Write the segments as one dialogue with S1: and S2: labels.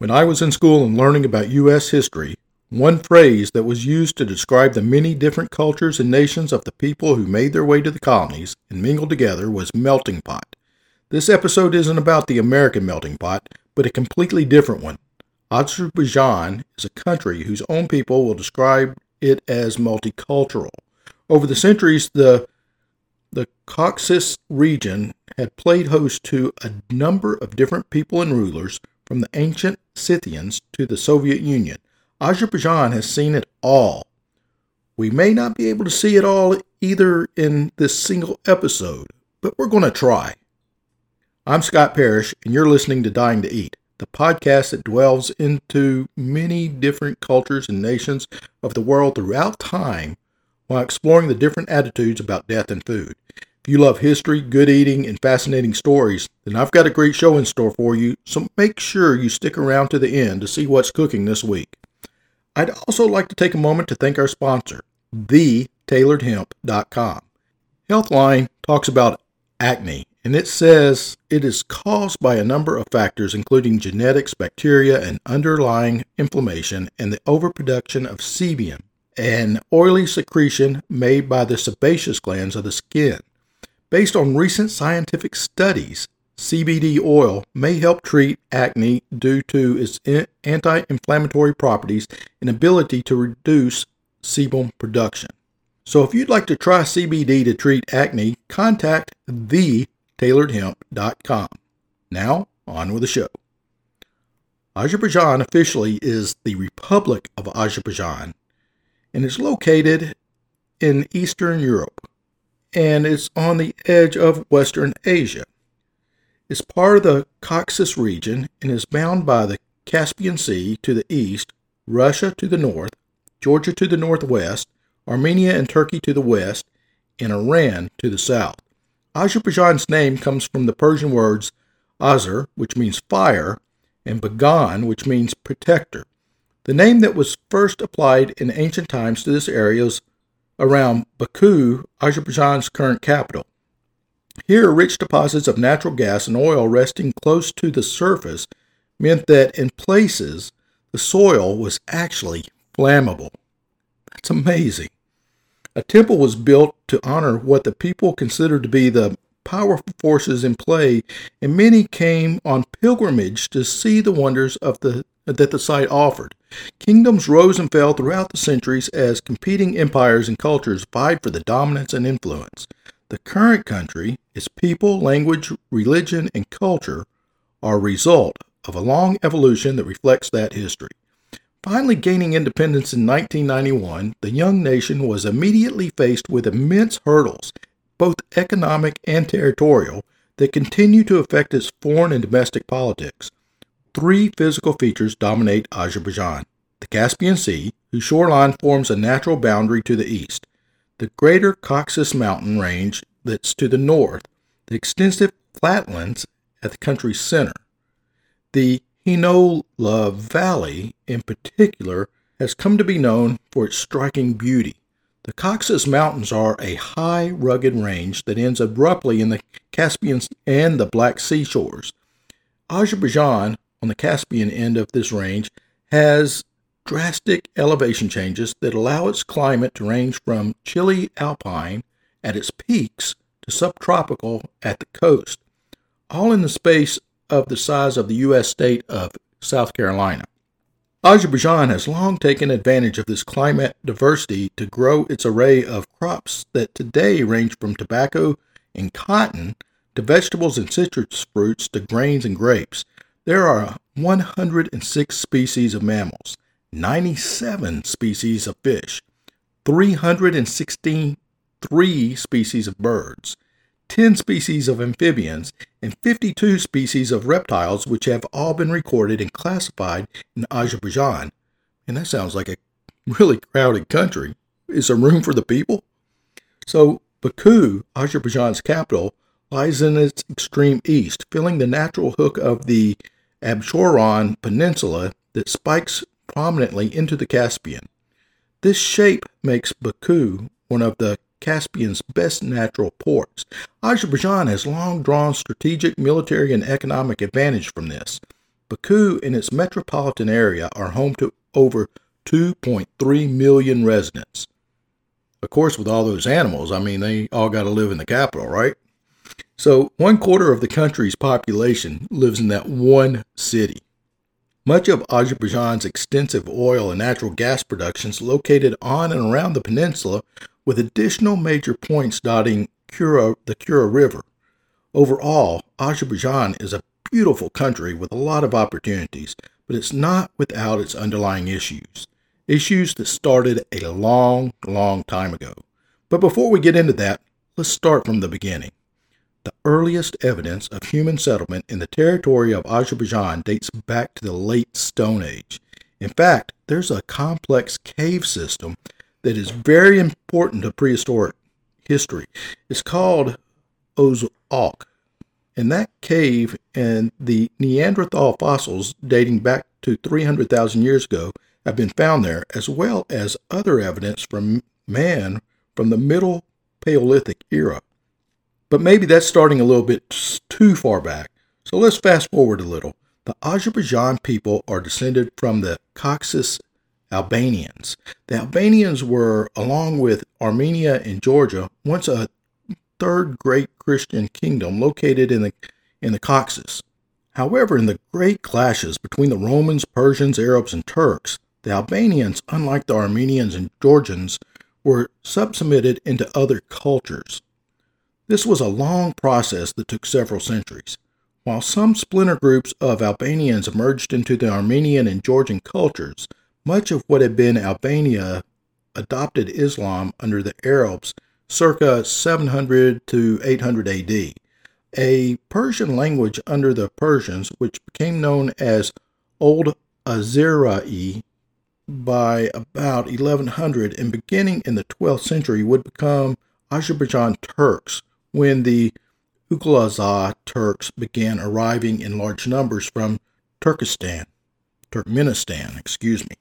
S1: When I was in school and learning about U.S. history, one phrase that was used to describe the many different cultures and nations of the people who made their way to the colonies and mingled together was melting pot. This episode isn't about the American melting pot, but a completely different one. Azerbaijan is a country whose own people will describe it as multicultural. Over the centuries, the the Caucasus region had played host to a number of different people and rulers, from the ancient Scythians to the Soviet Union. Azerbaijan has seen it all. We may not be able to see it all either in this single episode, but we're going to try. I'm Scott Parrish, and you're listening to Dying to Eat, the podcast that dwells into many different cultures and nations of the world throughout time while exploring the different attitudes about death and food. If you love history, good eating, and fascinating stories, then I've got a great show in store for you, so make sure you stick around to the end to see what's cooking this week. I'd also like to take a moment to thank our sponsor, thetailoredhemp.com. Healthline talks about acne, and it says it is caused by a number of factors, including genetics, bacteria, and underlying inflammation, and the overproduction of sebum, an oily secretion made by the sebaceous glands of the skin. Based on recent scientific studies, CBD oil may help treat acne due to its anti inflammatory properties and ability to reduce sebum production. So, if you'd like to try CBD to treat acne, contact thetailoredhemp.com. Now, on with the show. Azerbaijan officially is the Republic of Azerbaijan and is located in Eastern Europe and it's on the edge of Western Asia. It's part of the Caucasus region and is bound by the Caspian Sea to the east, Russia to the north, Georgia to the northwest, Armenia and Turkey to the west, and Iran to the south. Azerbaijan's name comes from the Persian words Azer, which means fire, and Bagan, which means protector. The name that was first applied in ancient times to this area is around Baku, Azerbaijan's current capital. Here, rich deposits of natural gas and oil resting close to the surface meant that in places the soil was actually flammable. That's amazing. A temple was built to honor what the people considered to be the powerful forces in play, and many came on pilgrimage to see the wonders of the that the site offered. Kingdoms rose and fell throughout the centuries as competing empires and cultures vied for the dominance and influence. The current country, its people, language, religion, and culture are a result of a long evolution that reflects that history. Finally gaining independence in 1991, the young nation was immediately faced with immense hurdles, both economic and territorial, that continue to affect its foreign and domestic politics. Three physical features dominate Azerbaijan the Caspian Sea, whose shoreline forms a natural boundary to the east, the greater Caucasus mountain range that's to the north, the extensive flatlands at the country's center. The Hinola Valley, in particular, has come to be known for its striking beauty. The Caucasus Mountains are a high, rugged range that ends abruptly in the Caspian and the Black Sea shores. Azerbaijan on the Caspian end of this range has drastic elevation changes that allow its climate to range from chilly alpine at its peaks to subtropical at the coast, all in the space of the size of the U.S. state of South Carolina. Azerbaijan has long taken advantage of this climate diversity to grow its array of crops that today range from tobacco and cotton to vegetables and citrus fruits to grains and grapes. There are 106 species of mammals, 97 species of fish, 363 species of birds, 10 species of amphibians, and 52 species of reptiles, which have all been recorded and classified in Azerbaijan. And that sounds like a really crowded country. Is there room for the people? So, Baku, Azerbaijan's capital, lies in its extreme east, filling the natural hook of the Absheron Peninsula that spikes prominently into the Caspian. This shape makes Baku one of the Caspian's best natural ports. Azerbaijan has long drawn strategic, military, and economic advantage from this. Baku and its metropolitan area are home to over 2.3 million residents. Of course, with all those animals, I mean, they all got to live in the capital, right? So, one quarter of the country's population lives in that one city. Much of Azerbaijan's extensive oil and natural gas production is located on and around the peninsula, with additional major points dotting Kura, the Kura River. Overall, Azerbaijan is a beautiful country with a lot of opportunities, but it's not without its underlying issues. Issues that started a long, long time ago. But before we get into that, let's start from the beginning. The earliest evidence of human settlement in the territory of Azerbaijan dates back to the late Stone Age. In fact, there's a complex cave system that is very important to prehistoric history. It's called Ozalk. And that cave and the Neanderthal fossils dating back to 300,000 years ago have been found there, as well as other evidence from man from the Middle Paleolithic era. But maybe that's starting a little bit too far back. So let's fast forward a little. The Azerbaijan people are descended from the Caucasus Albanians. The Albanians were, along with Armenia and Georgia, once a third great Christian kingdom located in the, in the Caucasus. However, in the great clashes between the Romans, Persians, Arabs, and Turks, the Albanians, unlike the Armenians and Georgians, were subsumed into other cultures. This was a long process that took several centuries. While some splinter groups of Albanians emerged into the Armenian and Georgian cultures, much of what had been Albania adopted Islam under the Arabs circa 700 to 800 AD. A Persian language under the Persians, which became known as Old Azeri by about 1100 and beginning in the 12th century, would become Azerbaijan Turks, when the Uygulazar Turks began arriving in large numbers from Turkestan, Turkmenistan, excuse me,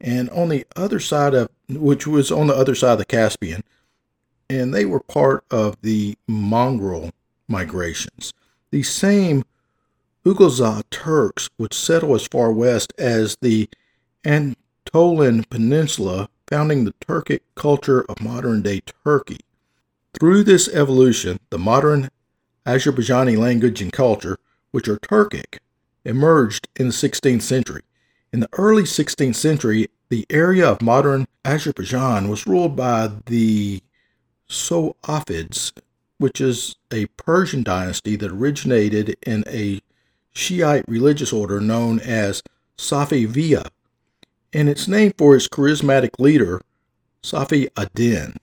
S1: and on the other side of which was on the other side of the Caspian, and they were part of the mongrel migrations. These same Uygulazar Turks would settle as far west as the Anatolian Peninsula, founding the Turkic culture of modern day Turkey. Through this evolution, the modern Azerbaijani language and culture, which are Turkic, emerged in the 16th century. In the early 16th century, the area of modern Azerbaijan was ruled by the Safavids, which is a Persian dynasty that originated in a Shiite religious order known as Safaviya, and it's named for its charismatic leader, Safi ad-Din.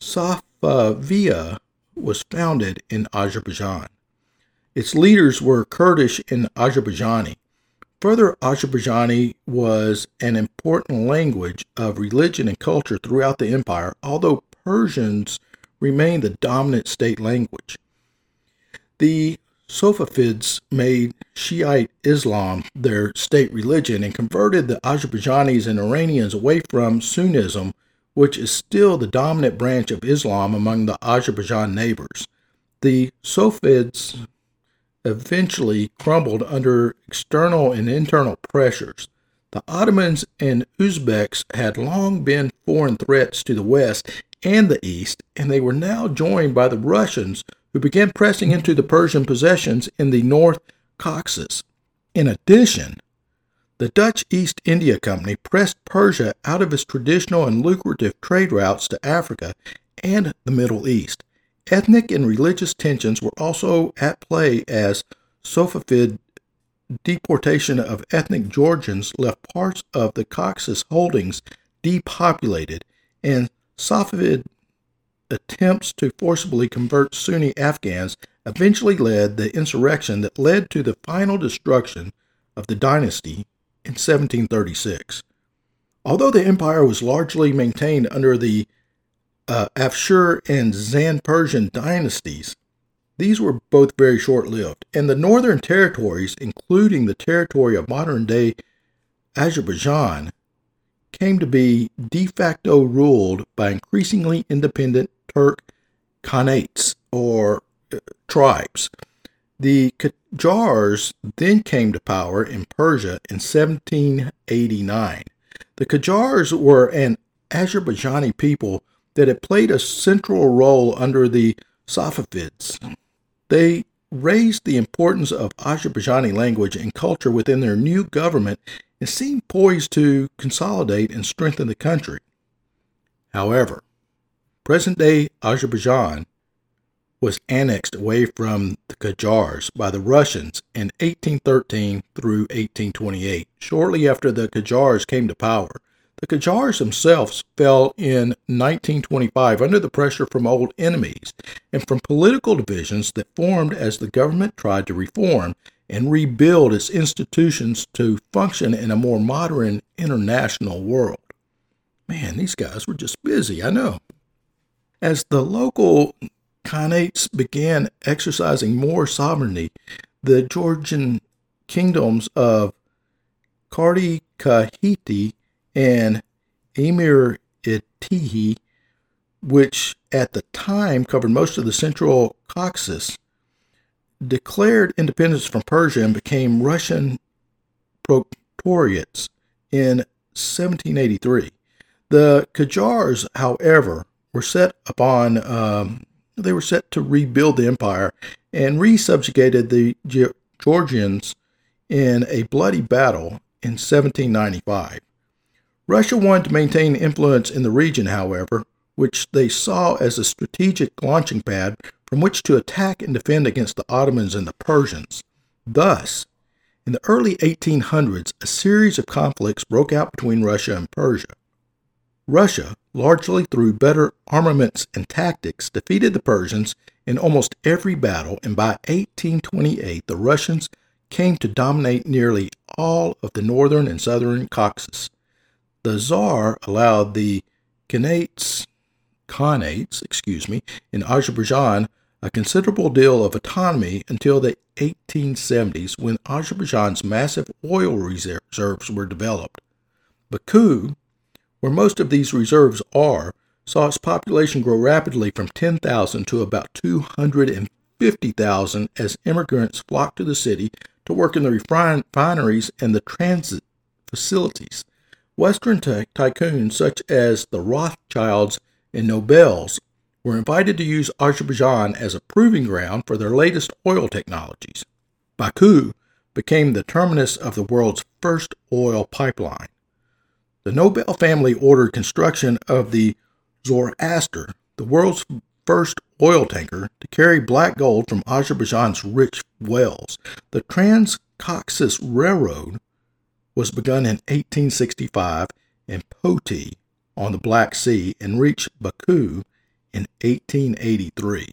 S1: Saf Via was founded in Azerbaijan. Its leaders were Kurdish and Azerbaijani. Further, Azerbaijani was an important language of religion and culture throughout the empire, although Persians remained the dominant state language. The Safavids made Shiite Islam their state religion and converted the Azerbaijanis and Iranians away from Sunnism which is still the dominant branch of Islam among the Azerbaijan neighbors. The Safavids eventually crumbled under external and internal pressures. The Ottomans and Uzbeks had long been foreign threats to the West and the East, and they were now joined by the Russians, who began pressing into the Persian possessions in the North Caucasus. In addition, the Dutch East India Company pressed Persia out of its traditional and lucrative trade routes to Africa and the Middle East. Ethnic and religious tensions were also at play as Safavid deportation of ethnic Georgians left parts of the Caucasus holdings depopulated, and Safavid attempts to forcibly convert Sunni Afghans eventually led the insurrection that led to the final destruction of the dynasty in 1736. Although the empire was largely maintained under the uh, Afshar and Zand Persian dynasties, these were both very short lived, and the northern territories, including the territory of modern day Azerbaijan, came to be de facto ruled by increasingly independent Turk khanates or uh, tribes. The Qajars then came to power in Persia in 1789. The Qajars were an Azerbaijani people that had played a central role under the Safavids. They raised the importance of Azerbaijani language and culture within their new government and seemed poised to consolidate and strengthen the country. However, present day Azerbaijan was annexed away from the Qajars by the Russians in 1813 through 1828. Shortly after the Qajars came to power, the Qajars themselves fell in 1925 under the pressure from old enemies and from political divisions that formed as the government tried to reform and rebuild its institutions to function in a more modern international world. Man, these guys were just busy, I know. As the local Khanates began exercising more sovereignty, the Georgian kingdoms of Kardi Kahiti and Emir Itihi, which at the time covered most of the central Caucasus, declared independence from Persia and became Russian protectorates in 1783. The Qajars, however, were set upon um, they were set to rebuild the empire and resubjugated the Georgians in a bloody battle in 1795. Russia wanted to maintain influence in the region, however, which they saw as a strategic launching pad from which to attack and defend against the Ottomans and the Persians. Thus, in the early 1800s, a series of conflicts broke out between Russia and Persia. Russia, largely through better armaments and tactics, defeated the Persians in almost every battle, and by 1828 the Russians came to dominate nearly all of the northern and southern Caucasus. The Tsar allowed the Khanates, Khanates, excuse me, in Azerbaijan a considerable deal of autonomy until the 1870s when Azerbaijan's massive oil reserves were developed. Baku, where most of these reserves are, saw its population grow rapidly from 10,000 to about 250,000 as immigrants flocked to the city to work in the refineries and the transit facilities. Western ty- tycoons such as the Rothschilds and Nobels were invited to use Azerbaijan as a proving ground for their latest oil technologies. Baku became the terminus of the world's first oil pipeline. The Nobel family ordered construction of the Zoroaster, the world's first oil tanker, to carry black gold from Azerbaijan's rich wells. The Trans Caucasus Railroad was begun in 1865 in Poti on the Black Sea and reached Baku in 1883.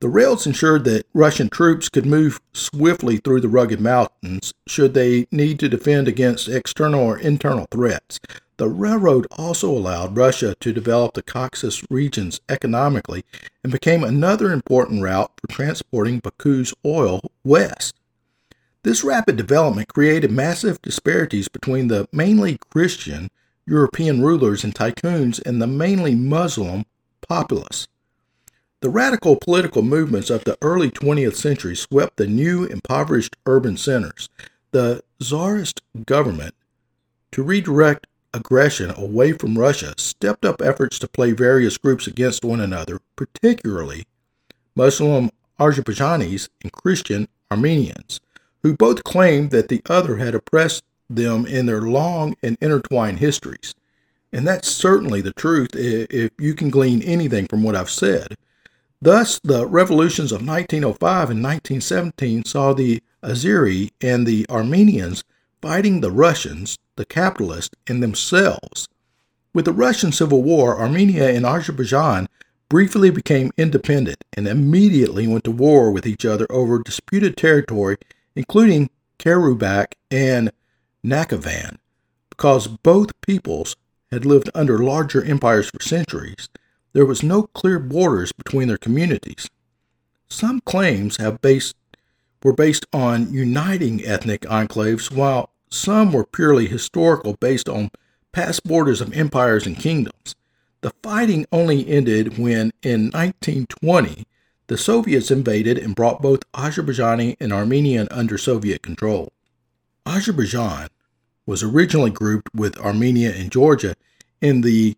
S1: The rails ensured that Russian troops could move swiftly through the rugged mountains should they need to defend against external or internal threats. The railroad also allowed Russia to develop the Caucasus regions economically and became another important route for transporting Baku's oil west. This rapid development created massive disparities between the mainly Christian European rulers and tycoons and the mainly Muslim populace. The radical political movements of the early 20th century swept the new impoverished urban centers. The czarist government, to redirect aggression away from Russia, stepped up efforts to play various groups against one another, particularly Muslim Azerbaijanis and Christian Armenians who both claimed that the other had oppressed them in their long and intertwined histories. And that's certainly the truth if you can glean anything from what I've said. Thus, the revolutions of 1905 and 1917 saw the Azeri and the Armenians fighting the Russians, the capitalists, and themselves. With the Russian Civil War, Armenia and Azerbaijan briefly became independent and immediately went to war with each other over disputed territory including Karabakh and Nakhchivan, because both peoples had lived under larger empires for centuries, there was no clear borders between their communities. Some claims have based were based on uniting ethnic enclaves, while some were purely historical based on past borders of empires and kingdoms. The fighting only ended when, in 1920, the Soviets invaded and brought both Azerbaijani and Armenian under Soviet control. Azerbaijan was originally grouped with Armenia and Georgia in the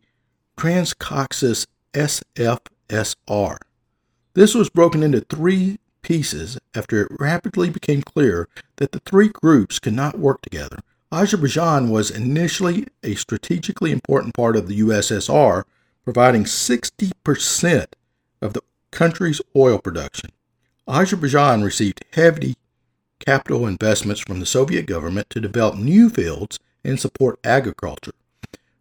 S1: Transcaucasus SFSR. This was broken into three pieces after it rapidly became clear that the three groups could not work together. Azerbaijan was initially a strategically important part of the USSR, providing 60% of the country's oil production. Azerbaijan received heavy capital investments from the Soviet government to develop new fields and support agriculture.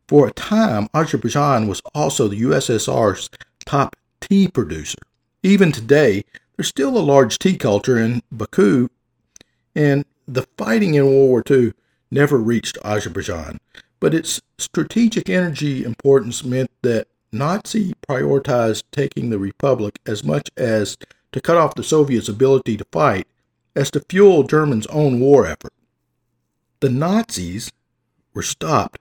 S1: For a time, Azerbaijan was also the USSR's top tea producer. Even today, there's still a large tea culture in Baku, and the fighting in World War II never reached Azerbaijan. But its strategic energy importance meant that Nazi prioritized taking the Republic as much as to cut off the Soviets' ability to fight as to fuel Germany's own war effort. The Nazis were stopped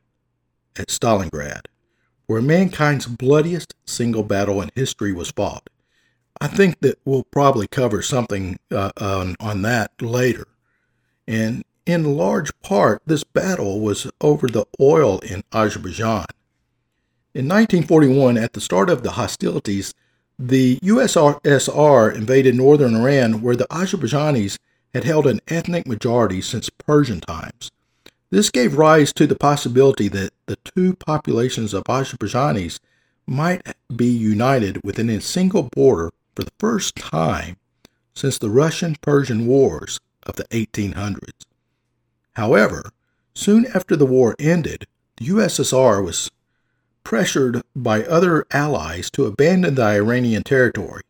S1: at Stalingrad, where mankind's bloodiest single battle in history was fought. I think that we'll probably cover something uh, on, on that later. And in large part, this battle was over the oil in Azerbaijan. In 1941, at the start of the hostilities, the USSR invaded northern Iran, where the Azerbaijanis had held an ethnic majority since Persian times. This gave rise to the possibility that the two populations of Azerbaijanis might be united within a single border for the first time since the Russian Persian Wars of the 1800s. However, soon after the war ended, the USSR was pressured by other allies to abandon the Iranian territory.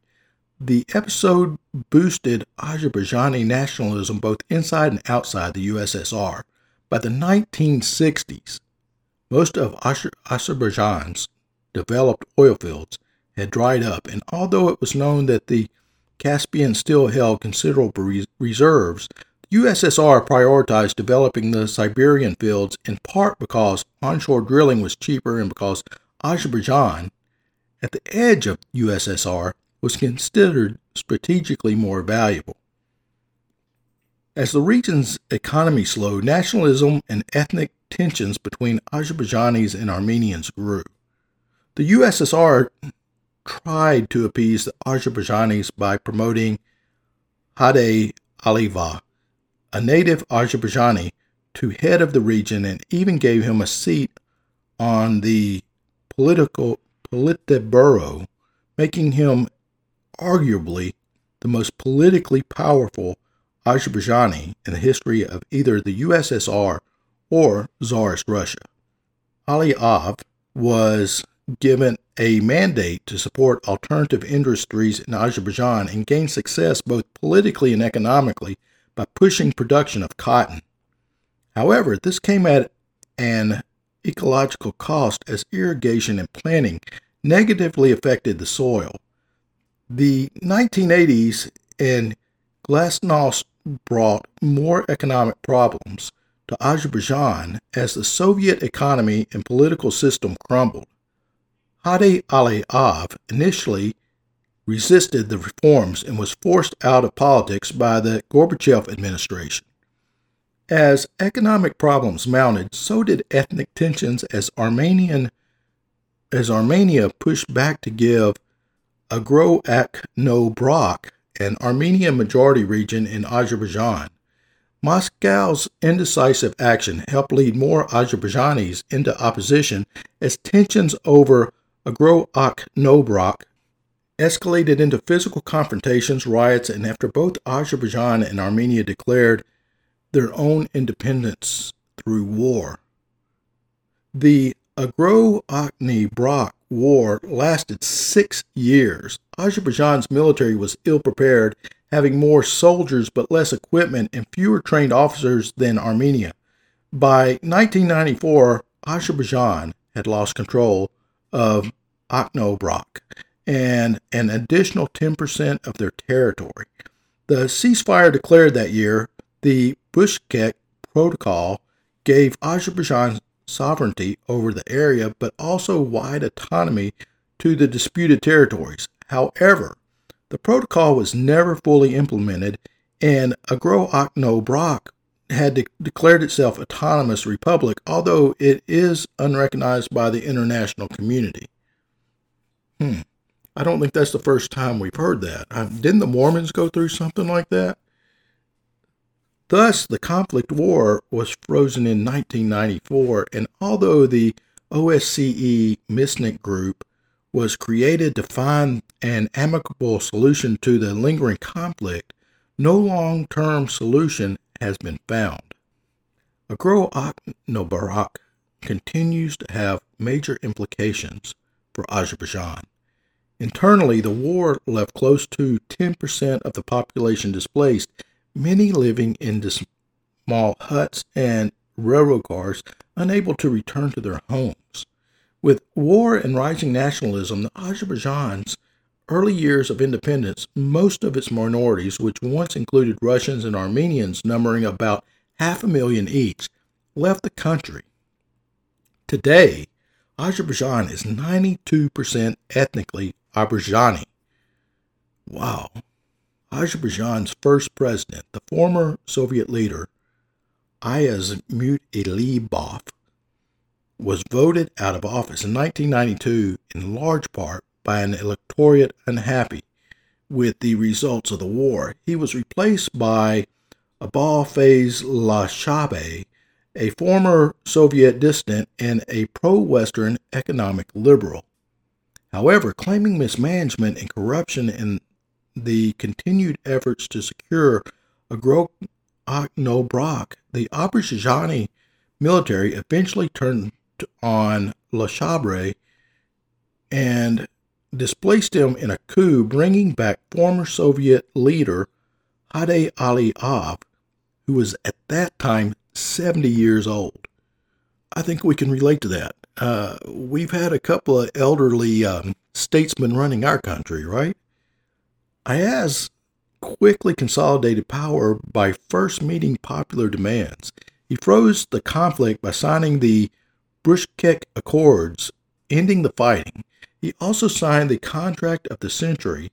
S1: The episode boosted Azerbaijani nationalism both inside and outside the USSR. By the 1960s, most of Azerbaijan's developed oil fields had dried up, and although it was known that the Caspian still held considerable res- reserves, the USSR prioritized developing the Siberian fields in part because onshore drilling was cheaper and because Azerbaijan, at the edge of USSR, was considered strategically more valuable. As the region's economy slowed, nationalism and ethnic tensions between Azerbaijanis and Armenians grew. The USSR tried to appease the Azerbaijanis by promoting Hadi Aliyev, a native Azerbaijani, to head of the region and even gave him a seat on the political Politburo, making him arguably the most politically powerful Azerbaijani in the history of either the USSR or Tsarist Russia. Aliyev was given a mandate to support alternative industries in Azerbaijan and gain success both politically and economically by pushing production of cotton. However, this came at an ecological cost as irrigation and planting negatively affected the soil. The 1980s and glasnost brought more economic problems to Azerbaijan as the Soviet economy and political system crumbled. Hadi Aliyev initially resisted the reforms and was forced out of politics by the Gorbachev administration. As economic problems mounted, so did ethnic tensions as Armenian as Armenia pushed back to give Agro-Akhnobrak an Armenian majority region in Azerbaijan. Moscow's indecisive action helped lead more Azerbaijanis into opposition as tensions over Agro-Akhnobrak escalated into physical confrontations, riots, and after both Azerbaijan and Armenia declared their own independence through war. The Agro-Akhnobrak War lasted six years. Azerbaijan's military was ill prepared, having more soldiers but less equipment and fewer trained officers than Armenia. By 1994, Azerbaijan had lost control of Akhnobrak and an additional 10% of their territory. The ceasefire declared that year, the Bishkek Protocol, gave Azerbaijan sovereignty over the area but also wide autonomy to the disputed territories. However, The protocol was never fully implemented, and Agro Akhnobrak had de- declared itself autonomous republic, although it is unrecognized by the international community. Hmm. I don't think that's the first time we've heard that. Didn't the Mormons go through something like that? Thus, the conflict war was frozen in 1994, and although the OSCE Minsk Group was created to find an amicable solution to the lingering conflict, no long term solution has been found. Agro Akhnobrak continues to have major implications for Azerbaijan. Internally, the war left close to 10% of the population displaced, many living in small huts and railroad cars, unable to return to their homes. With war and rising nationalism, the Azerbaijan's early years of independence, most of its minorities, which once included Russians and Armenians numbering about half a million each, left the country. Today, Azerbaijan is 92% ethnically Azerbaijani. Wow. Azerbaijan's first president, the former Soviet leader Ayaz Alibov, was voted out of office in 1992 in large part by an electorate unhappy with the results of the war. He was replaced by Abul Faiz Lashabe, a former Soviet dissident and a pro Western economic liberal. However, claiming mismanagement and corruption in the continued efforts to secure Agro Akhnobrak, the Azerbaijani military eventually turned on Lashabre and displaced him in a coup, bringing back former Soviet leader Hadi Aliyev, who was at that time 70 years old. I think we can relate to that. Uh, we've had a couple of elderly um, statesmen running our country, right? Ayaz quickly consolidated power by first meeting popular demands. He froze the conflict by signing the Bishkek Accords, ending the fighting. He also signed the contract of the century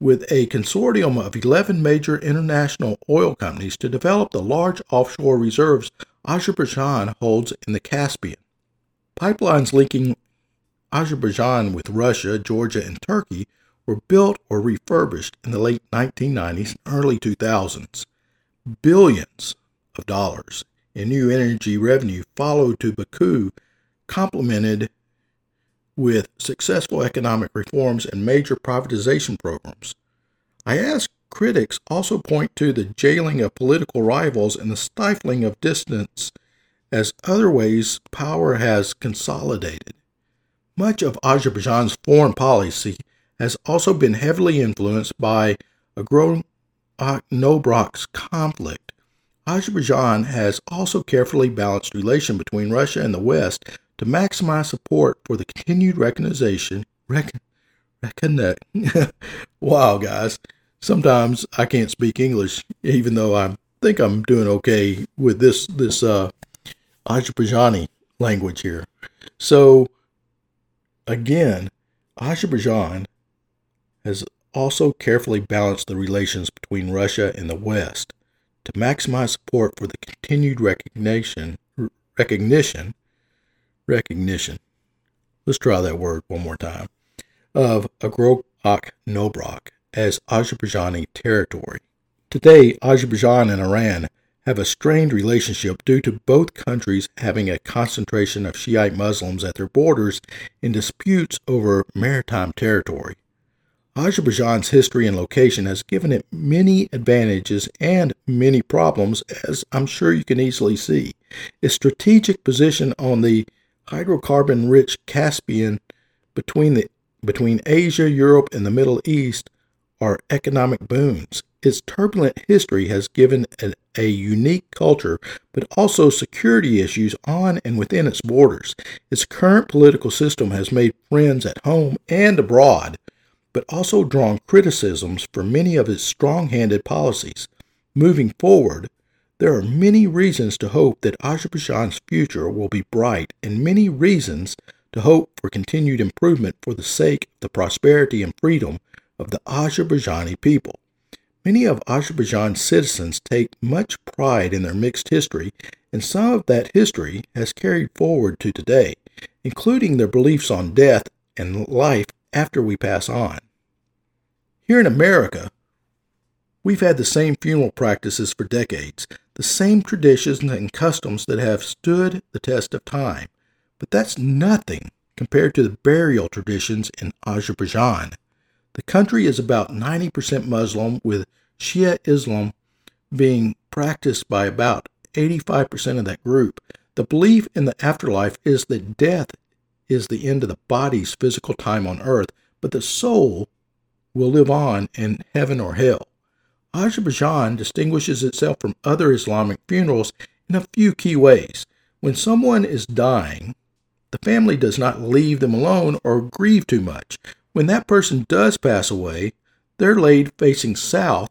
S1: with a consortium of 11 major international oil companies to develop the large offshore reserves Azerbaijan holds in the Caspian. Pipelines linking Azerbaijan with Russia, Georgia, and Turkey were built or refurbished in the late 1990s and early 2000s. Billions of dollars in new energy revenue followed to Baku, complemented with successful economic reforms and major privatization programs. I ask critics also point to the jailing of political rivals and the stifling of dissidents as other ways power has consolidated. Much of Azerbaijan's foreign policy has also been heavily influenced by Agro-Akhnobrak's conflict. Azerbaijan has also carefully balanced relation between Russia and the West to maximize support for the continued recognition. Rec- recognize. wow, guys. Sometimes I can't speak English, even though I think I'm doing okay with this this uh, Azerbaijani language here. So, again, Azerbaijan has also carefully balanced the relations between Russia and the West to maximize support for the continued recognition recognition recognition. Let's try that word one more time. Of Agro-Akhnobrak as Azerbaijani territory. Today, Azerbaijan and Iran have a strained relationship due to both countries having a concentration of Shiite Muslims at their borders in disputes over maritime territory. Azerbaijan's history and location has given it many advantages and many problems, as I'm sure you can easily see. Its strategic position on the hydrocarbon rich Caspian between, the, between Asia, Europe, and the Middle East are economic boons. Its turbulent history has given a, a, unique culture, but also security issues on and within its borders. Its current political system has made friends at home and abroad, but also drawn criticisms for many of its strong handed policies. Moving forward, there are many reasons to hope that Azerbaijan's future will be bright and many reasons to hope for continued improvement for the sake of the prosperity and freedom of the Azerbaijani people. Many of Azerbaijan's citizens take much pride in their mixed history, and some of that history has carried forward to today, including their beliefs on death and life after we pass on. Here in America, we've had the same funeral practices for decades, the same traditions and customs that have stood the test of time. But that's nothing compared to the burial traditions in Azerbaijan. The country is about 90% Muslim, with Shia Islam being practiced by about 85% of that group. The belief in the afterlife is that death is the end of the body's physical time on earth, but the soul will live on in heaven or hell. Azerbaijan distinguishes itself from other Islamic funerals in a few key ways. When someone is dying, the family does not leave them alone or grieve too much. When that person does pass away, they're laid facing south,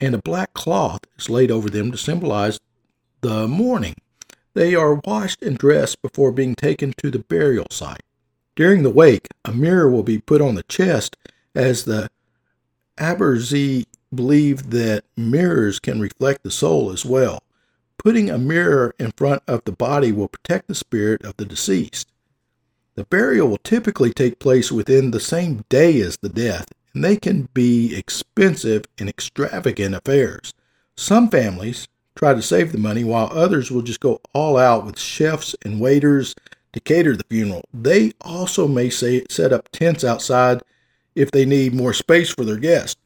S1: and a black cloth is laid over them to symbolize the mourning. They are washed and dressed before being taken to the burial site. During the wake, a mirror will be put on the chest as the Aberzi believe that mirrors can reflect the soul as well. Putting a mirror in front of the body will protect the spirit of the deceased. The burial will typically take place within the same day as the death, and they can be expensive and extravagant affairs. Some families try to save the money, while others will just go all out with chefs and waiters to cater the funeral. They also may say, set up tents outside if they need more space for their guests.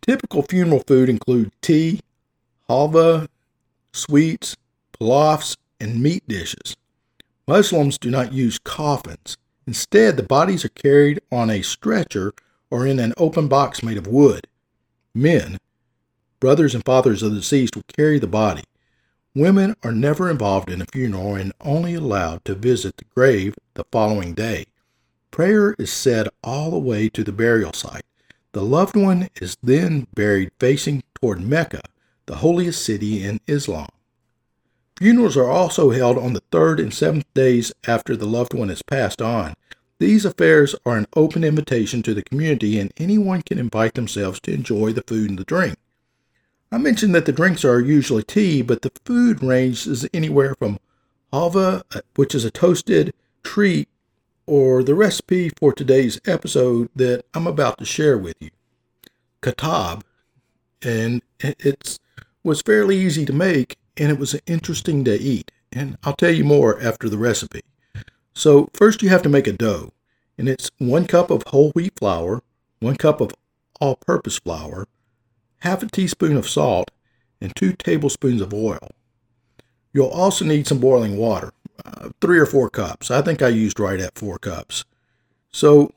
S1: Typical funeral food include tea, halva, sweets, pilafs, and meat dishes. Muslims do not use coffins. Instead, the bodies are carried on a stretcher or in an open box made of wood. Men, brothers and fathers of the deceased, will carry the body. Women are never involved in a funeral and only allowed to visit the grave the following day. Prayer is said all the way to the burial site. The loved one is then buried facing toward Mecca, the holiest city in Islam. Funerals are also held on the third and seventh days after the loved one has passed on. These affairs are an open invitation to the community, and anyone can invite themselves to enjoy the food and the drink. I mentioned that the drinks are usually tea, but the food ranges anywhere from halva, uh, which is a toasted treat, or the recipe for today's episode that I'm about to share with you. Katab, and it was fairly easy to make and it was interesting to eat. And I'll tell you more after the recipe. So, first you have to make a dough, and it's one cup of whole wheat flour, one cup of all purpose flour, half a teaspoon of salt, and two tablespoons of oil. You'll also need some boiling water, uh, three or four cups. I think I used right at four cups. So,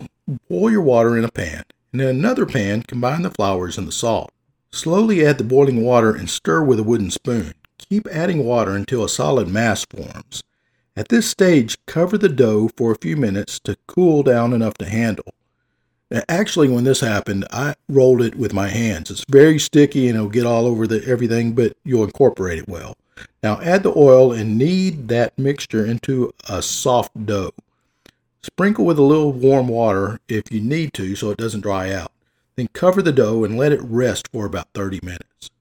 S1: boil your water in a pan, and in another pan, combine the flours and the salt. Slowly add the boiling water and stir with a wooden spoon. Keep adding water until a solid mass forms. At this stage, cover the dough for a few minutes to cool down enough to handle. Actually, when this happened, I rolled it with my hands. It's very sticky and it'll get all over the everything, but you'll incorporate it well. Now add the oil and knead that mixture into a soft dough. Sprinkle with a little warm water if you need to so it doesn't dry out. Then cover the dough and let it rest for about 30 minutes.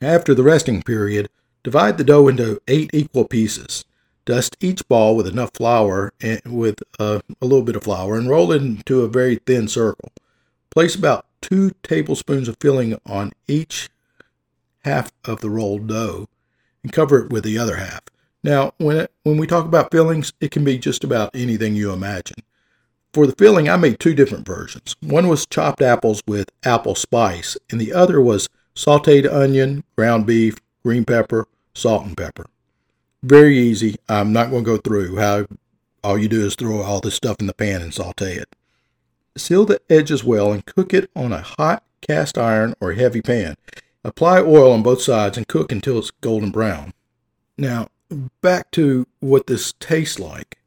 S1: After the resting period, divide the dough into eight equal pieces. Dust each ball with enough flour and with uh, a little bit of flour and roll it into a very thin circle. Place about two tablespoons of filling on each half of the rolled dough and cover it with the other half. Now, when it, when we talk about fillings, it can be just about anything you imagine. For the filling, I made two different versions. One was chopped apples with apple spice, and the other was sauteed onion, ground beef, green pepper, salt, and pepper. Very easy. I'm not going to go through how all you do is throw all this stuff in the pan and saute it. Seal the edges well and cook it on a hot cast iron or heavy pan. Apply oil on both sides and cook until it's golden brown. Now, back to what this tastes like.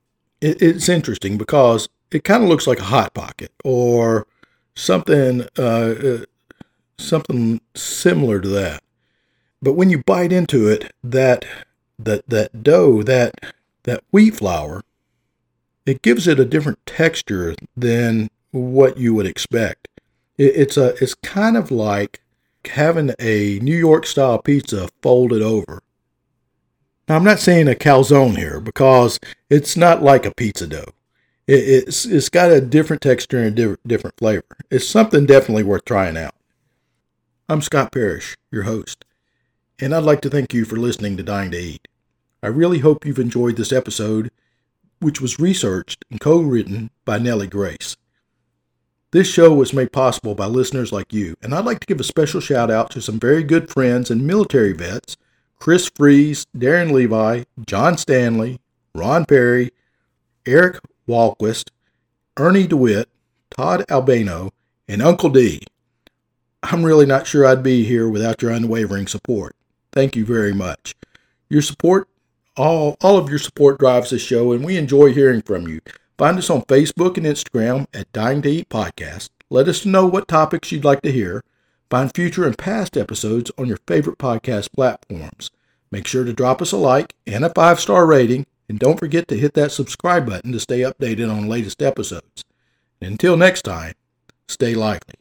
S1: it's interesting because it kind of looks like a hot pocket or something uh, uh something similar to that. But when you bite into it, that that that dough, that that wheat flour, it gives it a different texture than what you would expect. It, it's a it's kind of like having a New York style pizza folded over. Now I'm not saying a calzone here because it's not like a pizza dough. It, it's it's got a different texture and a different flavor. It's something definitely worth trying out. I'm Scott Parrish, your host, and I'd like to thank you for listening to Dying to Eat. I really hope you've enjoyed this episode, which was researched and co written by Nellie Grace. This show was made possible by listeners like you, and I'd like to give a special shout out to some very good friends and military vets Chris Fries, Darren Levi, John Stanley, Ron Perry, Eric Walquist, Ernie DeWitt, Todd Albano, and Uncle D. I'm really not sure I'd be here without your unwavering support. Thank you very much. Your support, all, all of your support drives this show, and we enjoy hearing from you. Find us on Facebook and Instagram at Dying to Eat Podcast. Let us know what topics you'd like to hear. Find future and past episodes on your favorite podcast platforms. Make sure to drop us a like and a five star rating, and don't forget to hit that subscribe button to stay updated on latest episodes. until next time, stay lively.